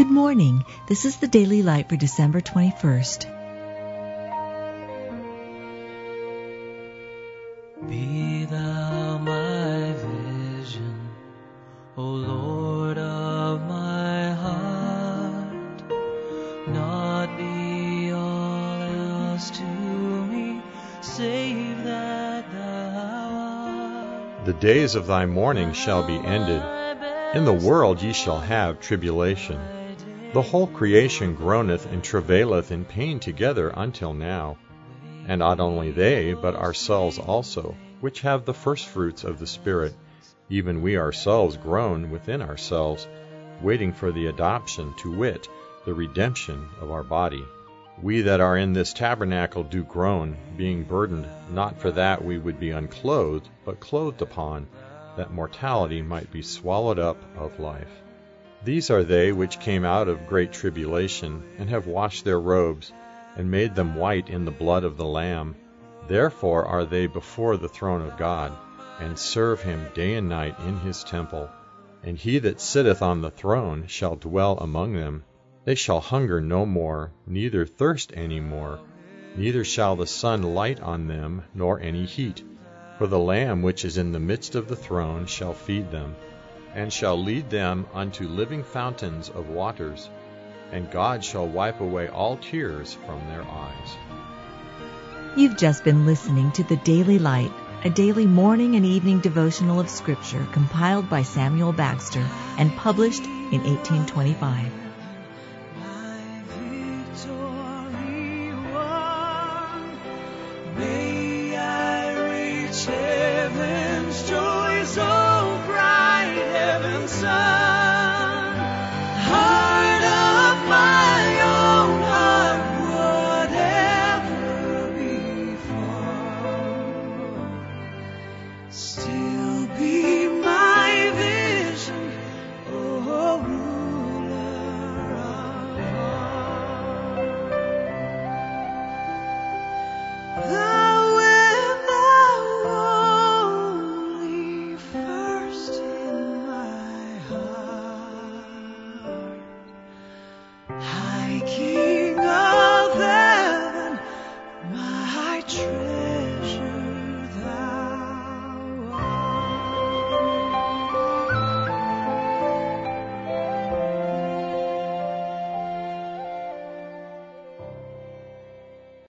morning. This is the Daily Light for December 21st. Be thou my vision, O Lord of my heart. Not be all else to me, save that thou art. The days of thy mourning shall be ended. In the world ye shall have tribulation. The whole creation groaneth and travaileth in pain together until now. And not only they, but ourselves also, which have the firstfruits of the Spirit, even we ourselves groan within ourselves, waiting for the adoption, to wit, the redemption of our body. We that are in this tabernacle do groan, being burdened, not for that we would be unclothed, but clothed upon, that mortality might be swallowed up of life. These are they which came out of great tribulation, and have washed their robes, and made them white in the blood of the Lamb. Therefore are they before the throne of God, and serve him day and night in his temple. And he that sitteth on the throne shall dwell among them. They shall hunger no more, neither thirst any more, neither shall the sun light on them, nor any heat. For the Lamb which is in the midst of the throne shall feed them, and shall lead them unto living fountains of waters and God shall wipe away all tears from their eyes. You've just been listening to The Daily Light, a daily morning and evening devotional of Scripture compiled by Samuel Bagster and published in 1825. My victory won. May I reach heaven's joy so bright, heaven's sun.